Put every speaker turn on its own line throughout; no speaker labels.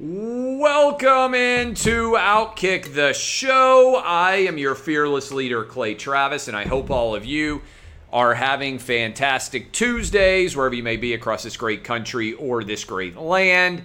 Welcome into Outkick the Show. I am your fearless leader, Clay Travis, and I hope all of you are having fantastic Tuesdays wherever you may be across this great country or this great land.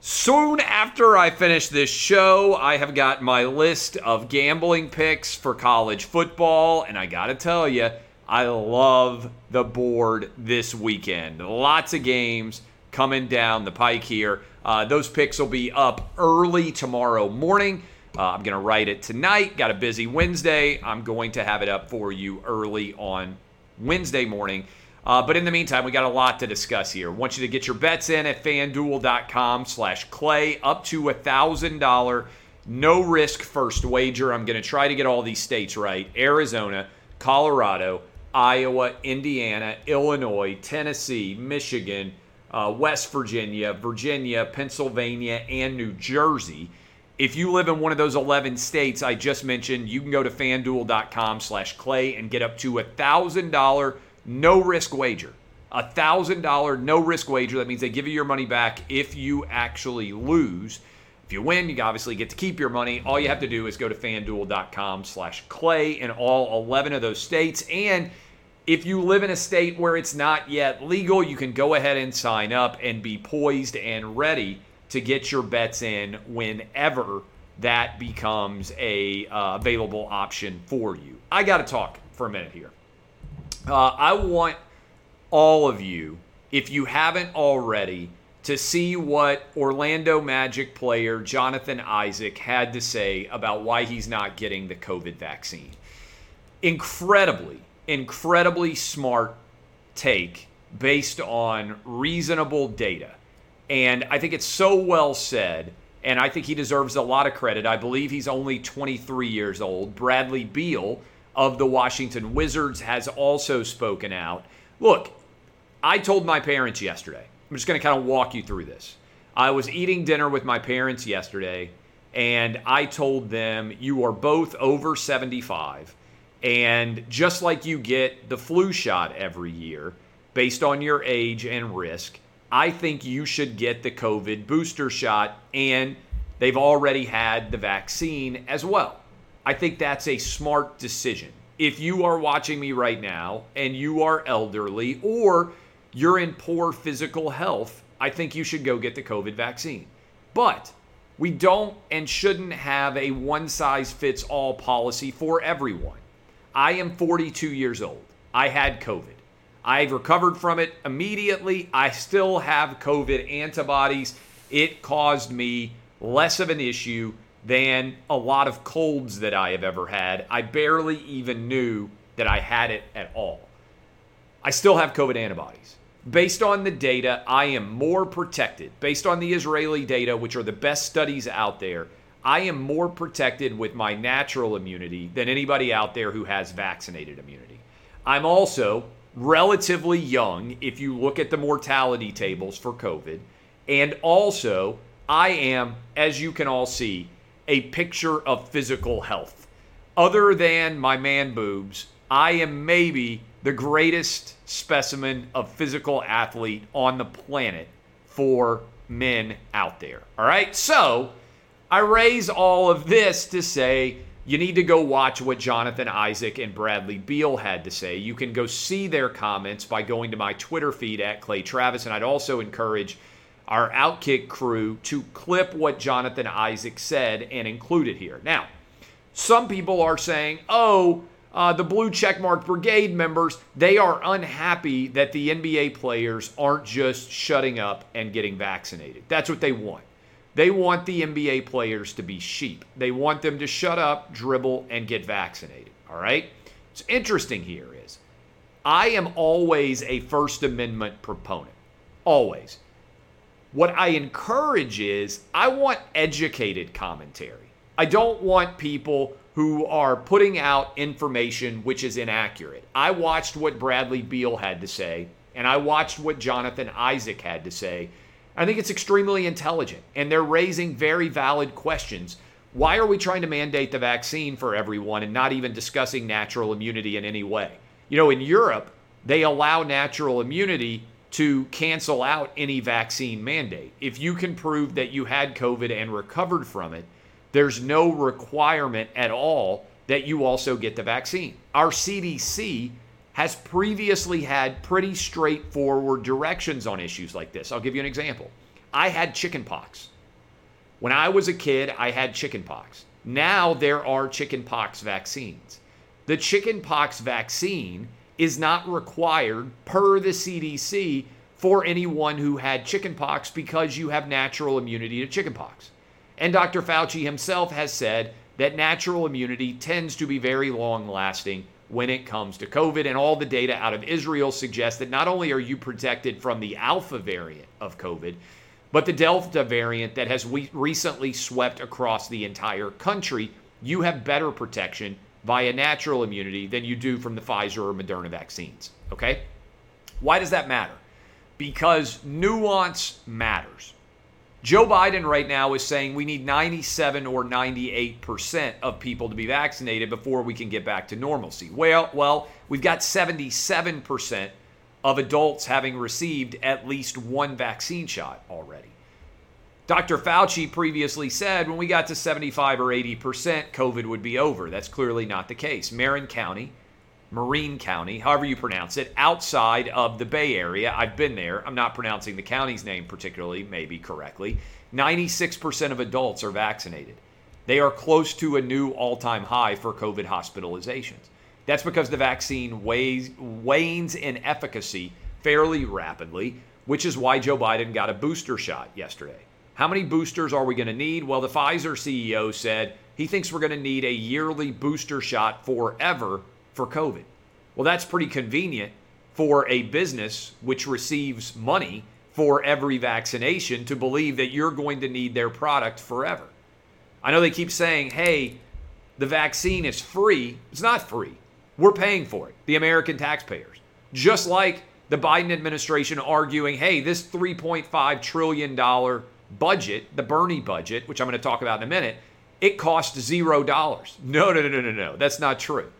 Soon after I finish this show, I have got my list of gambling picks for college football, and I gotta tell you, I love the board this weekend. Lots of games coming down the pike here. Uh, those picks will be up early tomorrow morning. Uh, I'm going to write it tonight. Got a busy Wednesday. I'm going to have it up for you early on Wednesday morning. Uh, but in the meantime, we got a lot to discuss here. Want you to get your bets in at fanduel.com slash clay up to a $1,000 no risk first wager. I'm going to try to get all these states right Arizona, Colorado, Iowa, Indiana, Illinois, Tennessee, Michigan, uh, West Virginia, Virginia, Pennsylvania, and New Jersey. If you live in one of those 11 states I just mentioned, you can go to fanduel.com slash clay and get up to a $1,000 no risk wager. A $1,000 no risk wager. That means they give you your money back if you actually lose. If you win, you obviously get to keep your money. All you have to do is go to fanduel.com slash clay in all 11 of those states. And if you live in a state where it's not yet legal, you can go ahead and sign up and be poised and ready to get your bets in whenever that becomes a uh, available option for you. I got to talk for a minute here. Uh, I want all of you, if you haven't already, to see what Orlando Magic player Jonathan Isaac had to say about why he's not getting the COVID vaccine. Incredibly, incredibly smart take based on reasonable data. And I think it's so well said, and I think he deserves a lot of credit. I believe he's only 23 years old. Bradley Beal of the Washington Wizards has also spoken out. Look, I told my parents yesterday, I'm just going to kind of walk you through this. I was eating dinner with my parents yesterday, and I told them, You are both over 75 and just like you get the flu shot every year based on your age and risk, I think you should get the COVID booster shot, and they've already had the vaccine as well. I think that's a smart decision. If you are watching me right now and you are elderly or you're in poor physical health, I think you should go get the COVID vaccine. But we don't and shouldn't have a one size fits all policy for everyone. I am 42 years old. I had COVID. I've recovered from it immediately. I still have COVID antibodies. It caused me less of an issue than a lot of colds that I have ever had. I barely even knew that I had it at all. I still have COVID antibodies. Based on the data, I am more protected. Based on the Israeli data, which are the best studies out there, I am more protected with my natural immunity than anybody out there who has vaccinated immunity. I'm also relatively young if you look at the mortality tables for COVID. And also, I am, as you can all see, a picture of physical health. Other than my man boobs, I am maybe the greatest specimen of physical athlete on the planet for men out there. All right? So, I raise all of this to say you need to go watch what Jonathan Isaac and Bradley Beal had to say. You can go see their comments by going to my Twitter feed at Clay Travis. And I'd also encourage our Outkick crew to clip what Jonathan Isaac said and include it here. Now, some people are saying, oh, uh, the Blue Checkmark Brigade members, they are unhappy that the NBA players aren't just shutting up and getting vaccinated. That's what they want. They want the NBA players to be sheep. They want them to shut up, dribble, and get vaccinated. All right? What's interesting here is I am always a First Amendment proponent. Always. What I encourage is I want educated commentary. I don't want people who are putting out information which is inaccurate. I watched what Bradley Beal had to say, and I watched what Jonathan Isaac had to say. I think it's extremely intelligent, and they're raising very valid questions. Why are we trying to mandate the vaccine for everyone and not even discussing natural immunity in any way? You know, in Europe, they allow natural immunity to cancel out any vaccine mandate. If you can prove that you had COVID and recovered from it, there's no requirement at all that you also get the vaccine. Our CDC has previously had pretty straightforward directions on issues like this. I'll give you an example. I had chickenpox. When I was a kid, I had chickenpox. Now there are chickenpox vaccines. The chickenpox vaccine is not required per the CDC for anyone who had chickenpox because you have natural immunity to chickenpox. And Dr. Fauci himself has said that natural immunity tends to be very long lasting when it comes to COVID. And all the data out of Israel suggests that not only are you protected from the alpha variant of COVID, but the Delta variant that has we- recently swept across the entire country, you have better protection via natural immunity than you do from the Pfizer or Moderna vaccines. Okay? Why does that matter? Because nuance matters. Joe Biden right now is saying we need 97 or 98% of people to be vaccinated before we can get back to normalcy. Well, well, we've got 77% of adults having received at least one vaccine shot already. Dr. Fauci previously said when we got to 75 or 80%, COVID would be over. That's clearly not the case. Marin County, Marine County, however you pronounce it, outside of the Bay Area, I've been there. I'm not pronouncing the county's name particularly, maybe correctly. 96% of adults are vaccinated. They are close to a new all time high for COVID hospitalizations. That's because the vaccine weighs, wanes in efficacy fairly rapidly, which is why Joe Biden got a booster shot yesterday. How many boosters are we going to need? Well, the Pfizer CEO said he thinks we're going to need a yearly booster shot forever for COVID. Well, that's pretty convenient for a business which receives money for every vaccination to believe that you're going to need their product forever. I know they keep saying, hey, the vaccine is free. It's not free. We're paying for it, the American taxpayers. Just like the Biden administration arguing, hey, this $3.5 trillion budget, the Bernie budget, which I'm going to talk about in a minute, it costs zero dollars. No, no, no, no, no, no. That's not true.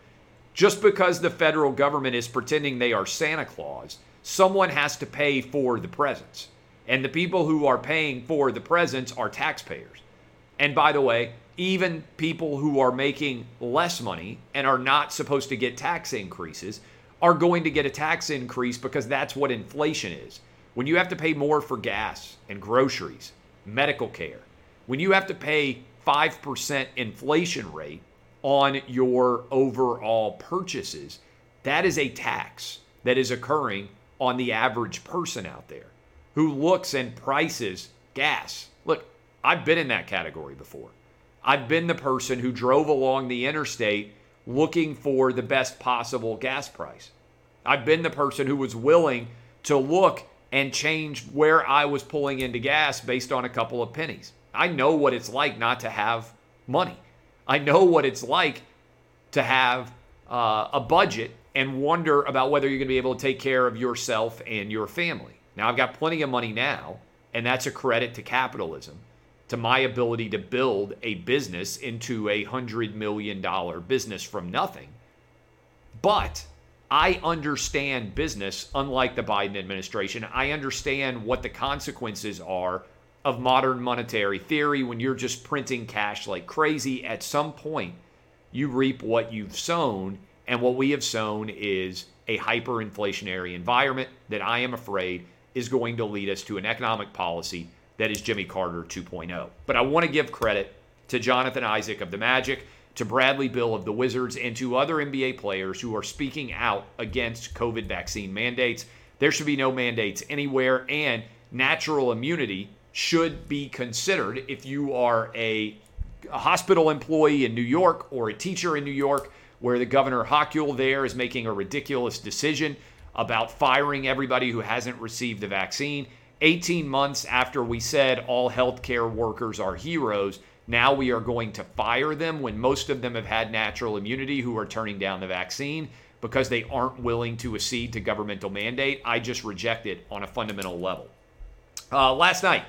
Just because the federal government is pretending they are Santa Claus, someone has to pay for the presents. And the people who are paying for the presents are taxpayers. And by the way, even people who are making less money and are not supposed to get tax increases are going to get a tax increase because that's what inflation is. When you have to pay more for gas and groceries medical care, when you have to pay 5% inflation rate on your overall purchases, that is a tax that is occurring on the average person out there who looks and prices gas. Look, I've been in that category before. I've been the person who drove along the interstate looking for the best possible gas price. I've been the person who was willing to look and change where I was pulling into gas based on a couple of pennies. I know what it's like not to have money. I know what it's like to have uh, a budget and wonder about whether you're going to be able to take care of yourself and your family. Now, I've got plenty of money now, and that's a credit to capitalism, to my ability to build a business into a $100 million business from nothing. But I understand business, unlike the Biden administration. I understand what the consequences are of modern monetary theory when you're just printing cash like crazy. At some point, you reap what you've sown. And what we have sown is a hyperinflationary environment that I am afraid is going to lead us to an economic policy that is Jimmy Carter 2.0. But I want to give credit to Jonathan Isaac of the Magic to Bradley Beal of the Wizards and to other NBA players who are speaking out against COVID vaccine mandates. There should be no mandates anywhere, and natural immunity should be considered if you are a, a hospital employee in New York or a teacher in New York, where the governor Hochul there is making a ridiculous decision about firing everybody who hasn't received the vaccine. 18 months after we said all healthcare workers are heroes, now we are going to fire them when most of them have had natural immunity who are turning down the vaccine because they aren't willing to accede to governmental mandate. I just reject it on a fundamental level. Uh, last night,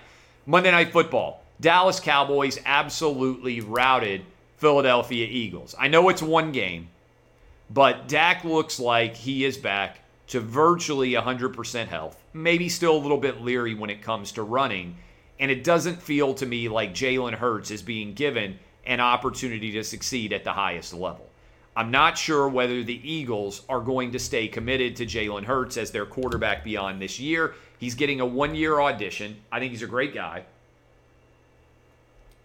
Monday Night Football, Dallas Cowboys absolutely routed Philadelphia Eagles. I know it's one game, but Dak looks like he is back to virtually 100% health. Maybe still a little bit leery when it comes to running and it doesn't feel to me like Jalen Hurts is being given an opportunity to succeed at the highest level. I'm not sure whether the Eagles are going to stay committed to Jalen Hurts as their quarterback beyond this year. He's getting a one year audition. I think he's a great guy.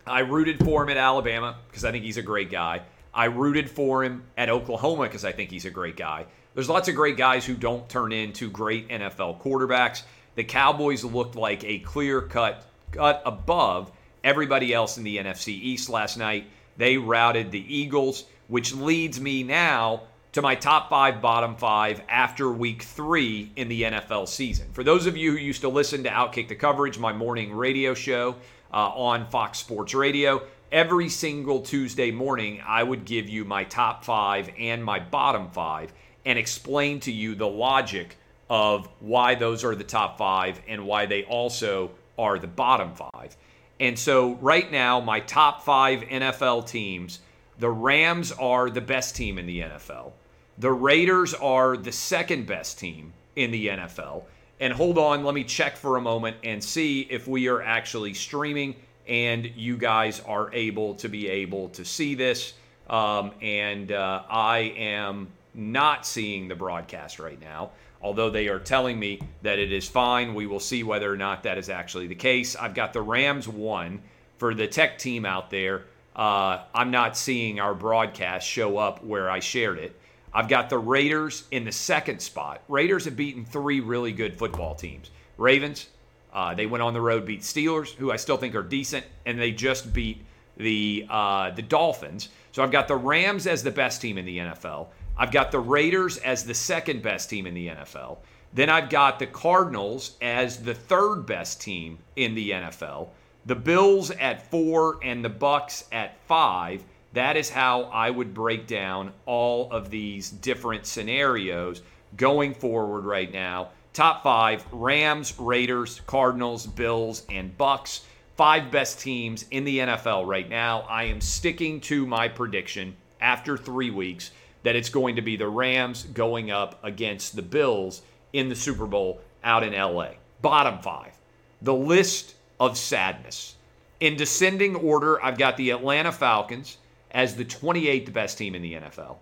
I rooted for him at Alabama because I think he's a great guy. I rooted for him at Oklahoma because I think he's a great guy. There's lots of great guys who don't turn into great NFL quarterbacks. The Cowboys looked like a clear cut cut above everybody else in the NFC East last night. They routed the Eagles, which leads me now to my top five, bottom five after week three in the NFL season. For those of you who used to listen to Outkick the Coverage, my morning radio show uh, on Fox Sports Radio, every single Tuesday morning, I would give you my top five and my bottom five and explain to you the logic of why those are the top five and why they also are the bottom five. And so right now, my top five NFL teams, the Rams are the best team in the NFL. The Raiders are the second best team in the NFL. And hold on, let me check for a moment and see if we are actually streaming and you guys are able to be able to see this. Um, and uh, I am not seeing the broadcast right now although they are telling me that it is fine. We will see whether or not that is actually the case. I've got the Rams one for the tech team out there. Uh, I'm not seeing our broadcast show up where I shared it. I've got the Raiders in the second spot. Raiders have beaten three really good football teams. Ravens, uh, they went on the road, beat Steelers, who I still think are decent, and they just beat the uh, the Dolphins. So I've got the Rams as the best team in the NFL. I've got the Raiders as the second best team in the NFL. Then I've got the Cardinals as the third best team in the NFL. The Bills at 4 and the Bucks at 5. That is how I would break down all of these different scenarios going forward right now. Top 5: Rams, Raiders, Cardinals, Bills, and Bucks. Five best teams in the NFL right now. I am sticking to my prediction after 3 weeks that it's going to be the Rams going up against the Bills in the Super Bowl out in LA. Bottom five, the list of sadness. In descending order, I've got the Atlanta Falcons as the 28th best team in the NFL.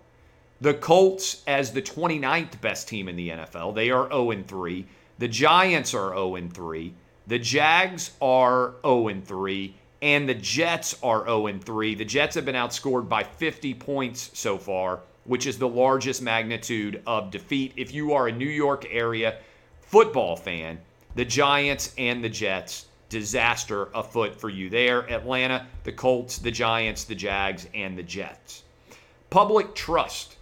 The Colts as the 29th best team in the NFL. They are 0 3. The Giants are 0 3. The Jags are 0 3 and the Jets are 0 3. The Jets have been outscored by 50 points so far which is the largest magnitude of defeat. If you are a New York area football fan, the Giants and the Jets, disaster afoot for you there. Atlanta, the Colts, the Giants, the Jags, and the Jets. Public trust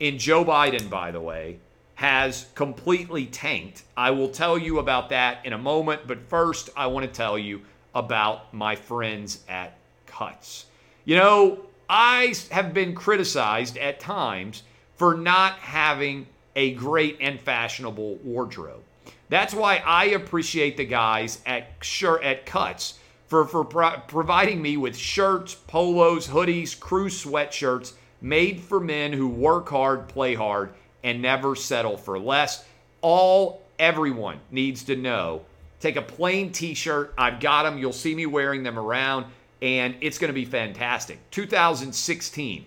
in Joe Biden, by the way, has completely tanked. I will tell you about that in a moment, but first, I want to tell you about my friends at Cuts. You know, I have been criticized at times for not having a great and fashionable wardrobe. That's why I appreciate the guys at shirt at Cuts for for pro- providing me with shirts, polos, hoodies, crew sweatshirts made for men who work hard, play hard, and never settle for less. All everyone needs to know. Take a plain t-shirt. I've got them. You'll see me wearing them around and it's going to be fantastic. 2016,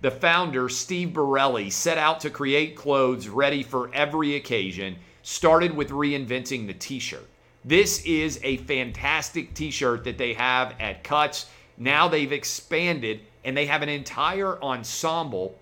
the founder, Steve Borelli, set out to create clothes ready for every occasion, started with reinventing the t shirt. This is a fantastic t shirt that they have at Cuts. Now they've expanded and they have an entire ensemble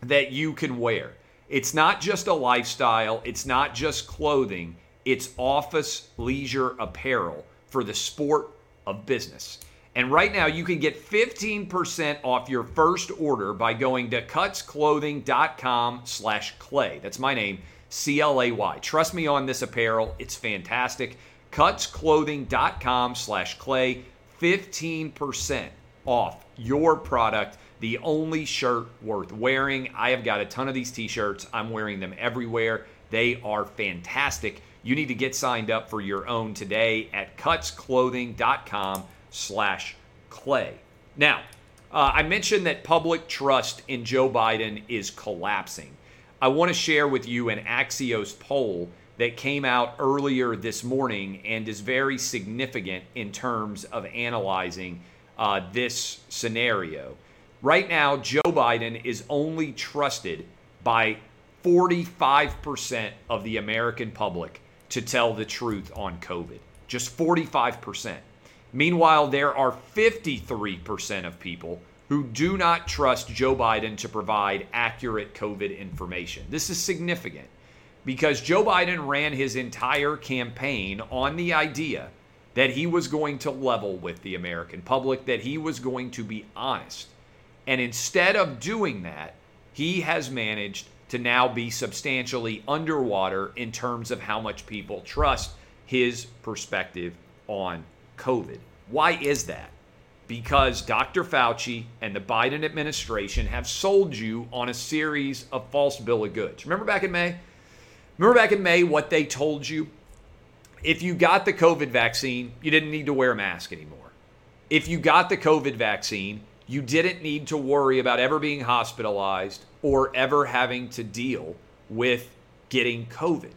that you can wear. It's not just a lifestyle, it's not just clothing, it's office leisure apparel for the sport of business. And right now, you can get 15% off your first order by going to cutsclothing.com slash clay. That's my name, C-L-A-Y. Trust me on this apparel. It's fantastic. cutsclothing.com slash clay. 15% off your product. The only shirt worth wearing. I have got a ton of these t-shirts. I'm wearing them everywhere. They are fantastic. You need to get signed up for your own today at cutsclothing.com slash clay. Now uh, i mentioned that public trust in joe biden is collapsing i want to share with you an axios poll that came out earlier this morning and is very significant in terms of analyzing uh, this scenario. Right now, Joe Biden is only trusted by 45% of the American public to tell the truth on COVID. Just 45%. Meanwhile, there are 53% of people who do not trust Joe Biden to provide accurate COVID information. This is significant because Joe Biden ran his entire campaign on the idea that he was going to level with the American public, that he was going to be honest. And instead of doing that, he has managed to now be substantially underwater in terms of how much people trust his perspective on COVID. Why is that? Because Dr. Fauci and the Biden administration have sold you on a series of false bill of goods. Remember back in May? Remember back in May what they told you? If you got the COVID vaccine, you didn't need to wear a mask anymore. If you got the COVID vaccine, you didn't need to worry about ever being hospitalized or ever having to deal with getting COVID.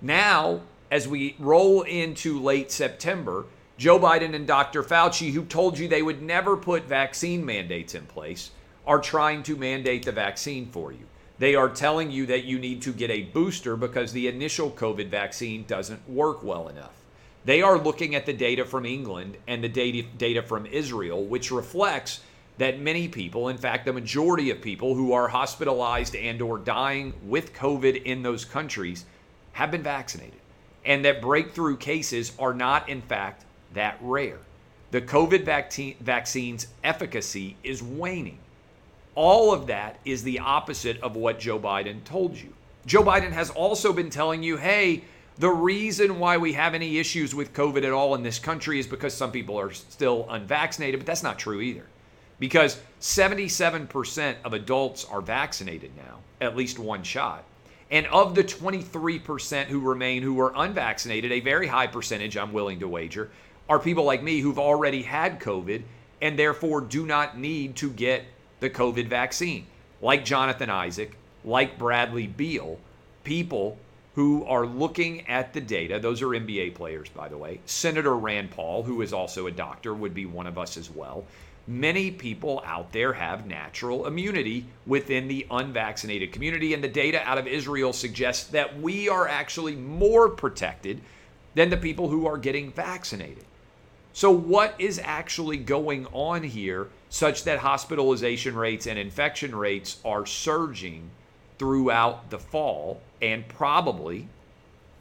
Now, as we roll into late September, Joe Biden and Dr. Fauci, who told you they would never put vaccine mandates in place, are trying to mandate the vaccine for you. They are telling you that you need to get a booster because the initial COVID vaccine doesn't work well enough. They are looking at the data from England and the data, data from Israel, which reflects that many people, in fact, the majority of people who are hospitalized and or dying with COVID in those countries have been vaccinated. And that breakthrough cases are not, in fact, that rare. The COVID vaccine, vaccine's efficacy is waning. All of that is the opposite of what Joe Biden told you. Joe Biden has also been telling you, hey, the reason why we have any issues with COVID at all in this country is because some people are still unvaccinated, but that's not true either. Because 77% of adults are vaccinated now, at least one shot. And of the 23% who remain who are unvaccinated, a very high percentage, I'm willing to wager, are people like me who've already had COVID and therefore do not need to get the COVID vaccine, like Jonathan Isaac, like Bradley Beal, people who are looking at the data. Those are NBA players, by the way. Senator Rand Paul, who is also a doctor, would be one of us as well. Many people out there have natural immunity within the unvaccinated community, and the data out of Israel suggests that we are actually more protected than the people who are getting vaccinated. So, what is actually going on here such that hospitalization rates and infection rates are surging throughout the fall and probably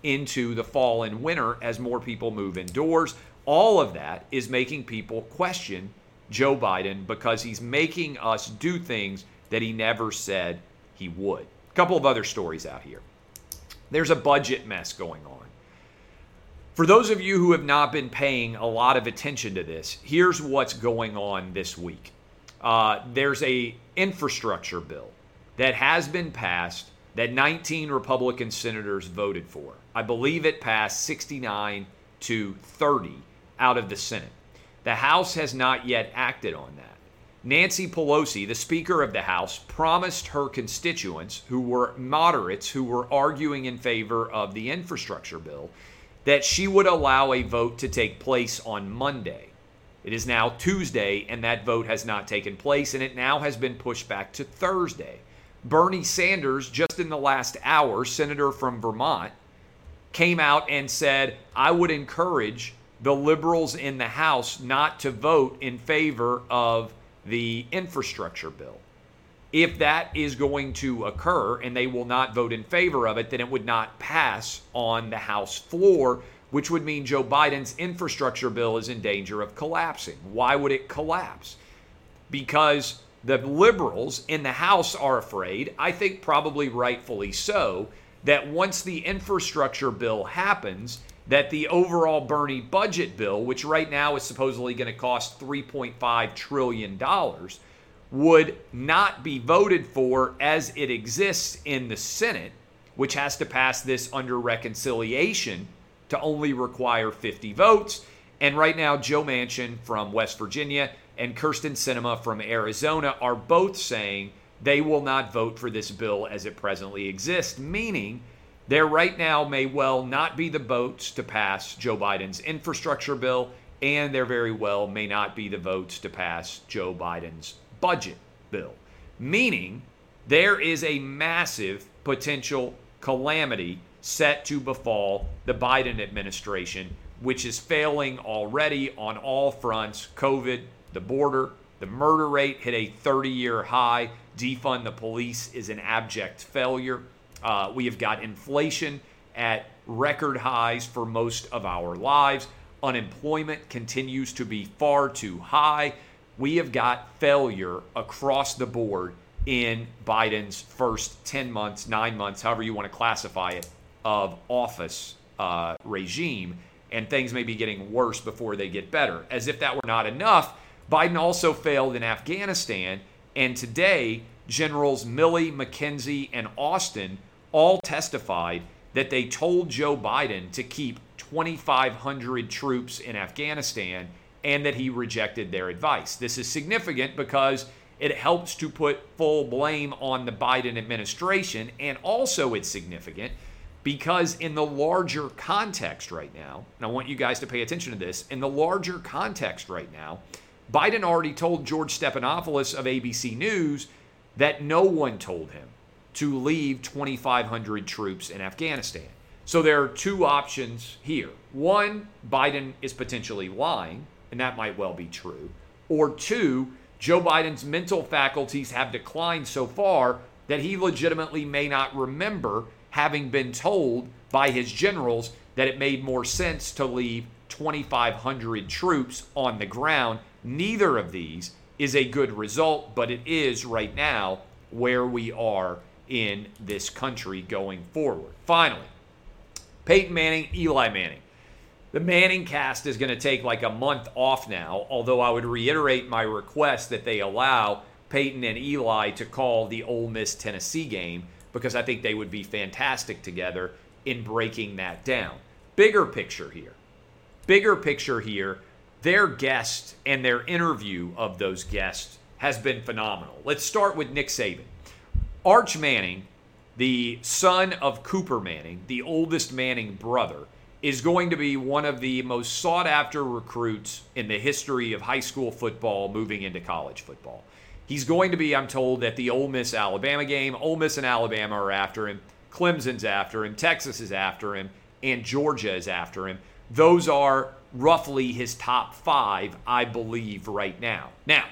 into the fall and winter as more people move indoors? All of that is making people question Joe Biden because he's making us do things that he never said he would. A couple of other stories out here. There's a budget mess going on. For those of you who have not been paying a lot of attention to this, here's what's going on this week. Uh, there's a infrastructure bill that has been passed that 19 Republican senators voted for. I believe it passed 69 to 30 out of the Senate. The House has not yet acted on that. Nancy Pelosi, the Speaker of the House, promised her constituents, who were moderates, who were arguing in favor of the infrastructure bill, that she would allow a vote to take place on Monday. It is now Tuesday, and that vote has not taken place, and it now has been pushed back to Thursday. Bernie Sanders, just in the last hour, senator from Vermont, came out and said, I would encourage the liberals in the House not to vote in favor of the infrastructure bill if that is going to occur and they will not vote in favor of it, then it would not pass on the House floor, which would mean Joe Biden's infrastructure bill is in danger of collapsing. Why would it collapse? Because the liberals in the House are afraid, I think probably rightfully so, that once the infrastructure bill happens, that the overall Bernie budget bill, which right now is supposedly going to cost $3.5 trillion, would not be voted for as it exists in the Senate, which has to pass this under reconciliation to only require 50 votes. And right now, Joe Manchin from West Virginia and Kyrsten Sinema from Arizona are both saying they will not vote for this bill as it presently exists, meaning there right now may well not be the votes to pass Joe Biden's infrastructure bill, and there very well may not be the votes to pass Joe Biden's budget bill. Meaning there is a massive potential calamity set to befall the Biden administration, which is failing already on all fronts COVID, the border, the murder rate hit a 30 year high. Defund the police is an abject failure. Uh, we have got inflation at record highs for most of our lives. Unemployment continues to be far too high. We have got failure across the board in Biden's first 10 months, nine months, however you want to classify it, of office uh, regime. And things may be getting worse before they get better. As if that were not enough, Biden also failed in Afghanistan. And today, Generals Milley, McKenzie, and Austin all testified that they told Joe Biden to keep 2,500 troops in Afghanistan and that he rejected their advice. This is significant because it helps to put full blame on the Biden administration. And also, it's significant because, in the larger context right now, and I want you guys to pay attention to this, in the larger context right now, Biden already told George Stephanopoulos of ABC News that no one told him to leave 2,500 troops in Afghanistan. So there are two options here. One, Biden is potentially lying, and that might well be true. Or two, Joe Biden's mental faculties have declined so far that he legitimately may not remember having been told by his generals that it made more sense to leave 2,500 troops on the ground. Neither of these is a good result, but it is right now where we are in this country going forward. Finally, Peyton Manning, Eli Manning. The Manning cast is going to take like a month off now, although I would reiterate my request that they allow Peyton and Eli to call the Ole Miss Tennessee game because I think they would be fantastic together in breaking that down. Bigger picture here. Bigger picture here. Their guest and their interview of those guests has been phenomenal. Let's start with Nick Saban. Arch Manning, the son of Cooper Manning, the oldest Manning brother, is going to be one of the most sought after recruits in the history of high school football moving into college football. He's going to be, I'm told, at the Ole Miss Alabama game. Ole Miss and Alabama are after him. Clemson's after him. Texas is after him. And Georgia is after him. Those are roughly his top five, I believe, right now. Now,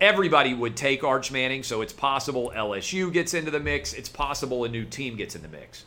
everybody would take Arch Manning, so it's possible LSU gets into the mix. It's possible a new team gets in the mix.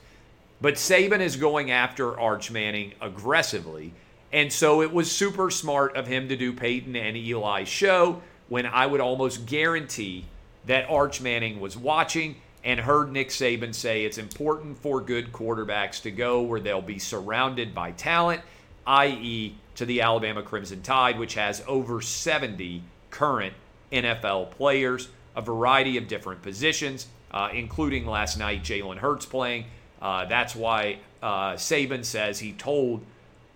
But Saban is going after Arch Manning aggressively. And so it was super smart of him to do Peyton and Eli's show when I would almost guarantee that Arch Manning was watching and heard Nick Saban say it's important for good quarterbacks to go where they'll be surrounded by talent, i.e., to the Alabama Crimson Tide, which has over 70 current NFL players, a variety of different positions, uh, including last night Jalen Hurts playing. Uh, that's why uh, Saban says he told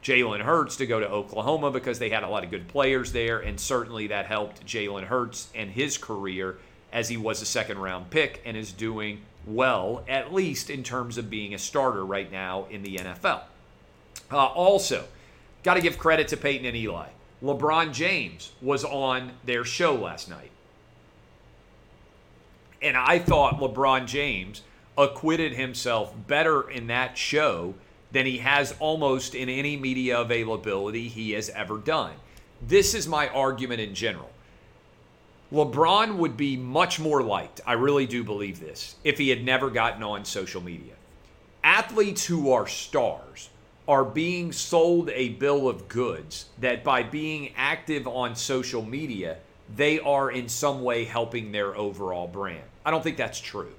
Jalen Hurts to go to Oklahoma because they had a lot of good players there, and certainly that helped Jalen Hurts and his career as he was a second round pick and is doing well, at least in terms of being a starter right now in the NFL. Uh, also, got to give credit to Peyton and Eli. LeBron James was on their show last night. And I thought LeBron James acquitted himself better in that show than he has almost in any media availability he has ever done. This is my argument in general. LeBron would be much more liked, I really do believe this, if he had never gotten on social media. Athletes who are stars are being sold a bill of goods that by being active on social media, they are in some way helping their overall brand. I don't think that's true.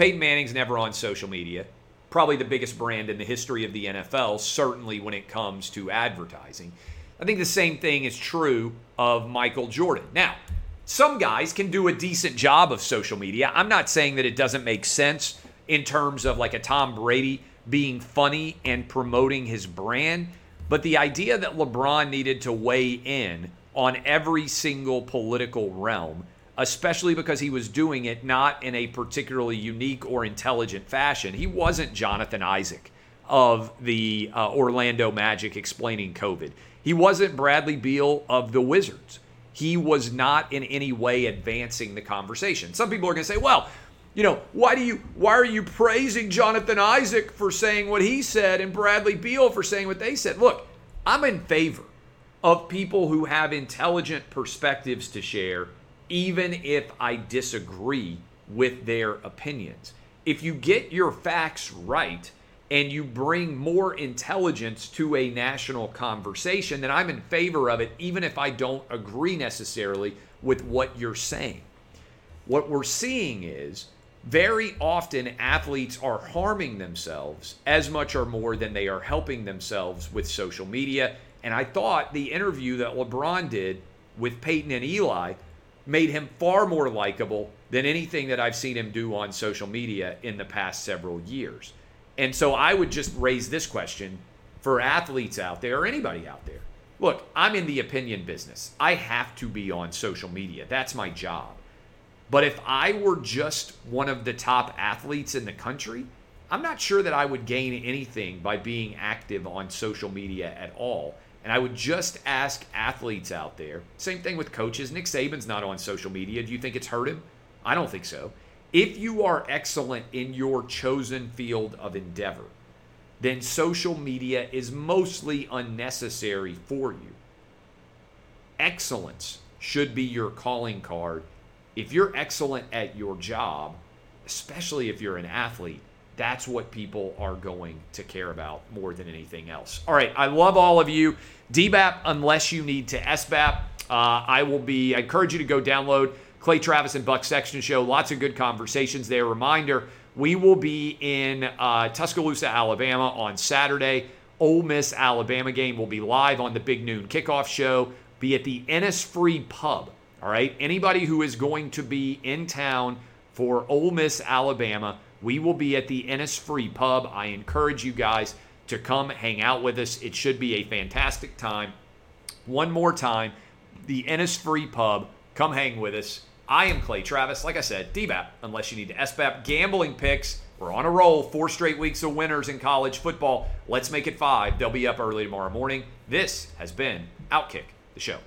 Peyton Manning's never on social media. probably the biggest brand in the history of the NFL, certainly when it comes to advertising. I think the same thing is true of Michael Jordan. Now, some guys can do a decent job of social media. I'm not saying that it doesn't make sense in terms of like a Tom Brady being funny and promoting his brand, but the idea that LeBron needed to weigh in on every single political realm, especially because he was doing it not in a particularly unique or intelligent fashion. He wasn't Jonathan Isaac of the uh, Orlando Magic explaining COVID. He wasn't Bradley Beal of the Wizards. He was not in any way advancing the conversation. Some people are going to say, well, you know, why do you why are you praising Jonathan Isaac for saying what he said and Bradley Beal for saying what they said? Look, I'm in favor of people who have intelligent perspectives to share even if I disagree with their opinions. If you get your facts right, and you bring more intelligence to a national conversation, then I'm in favor of it, even if I don't agree necessarily with what you're saying. What we're seeing is very often athletes are harming themselves as much or more than they are helping themselves with social media. And I thought the interview that LeBron did with Peyton and Eli made him far more likable than anything that I've seen him do on social media in the past several years. And so I would just raise this question for athletes out there or anybody out there. Look, I'm in the opinion business. I have to be on social media. That's my job. But if I were just one of the top athletes in the country, I'm not sure that I would gain anything by being active on social media at all. And I would just ask athletes out there, same thing with coaches. Nick Saban's not on social media. Do you think it's hurt him? I don't think so. If you are excellent in your chosen field of endeavor, then social media is mostly unnecessary for you. Excellence should be your calling card. If you're excellent at your job, especially if you're an athlete, that's what people are going to care about more than anything else. All right, I love all of you. DBAP, unless you need to SBAP, uh, I will be, I encourage you to go download Clay Travis and Buck Sexton show. Lots of good conversations there. Reminder we will be in uh, Tuscaloosa, Alabama on Saturday. Ole Miss Alabama game will be live on the Big Noon Kickoff Show. Be at the Innisfree Pub. All right. Anybody who is going to be in town for Ole Miss Alabama, we will be at the Innisfree Pub. I encourage you guys to come hang out with us. It should be a fantastic time. One more time, the Innisfree Pub. Come hang with us. I am Clay Travis. Like I said, DBAP, unless you need to SBAP. Gambling picks. We're on a roll. Four straight weeks of winners in college football. Let's make it five. They'll be up early tomorrow morning. This has been Outkick, the show.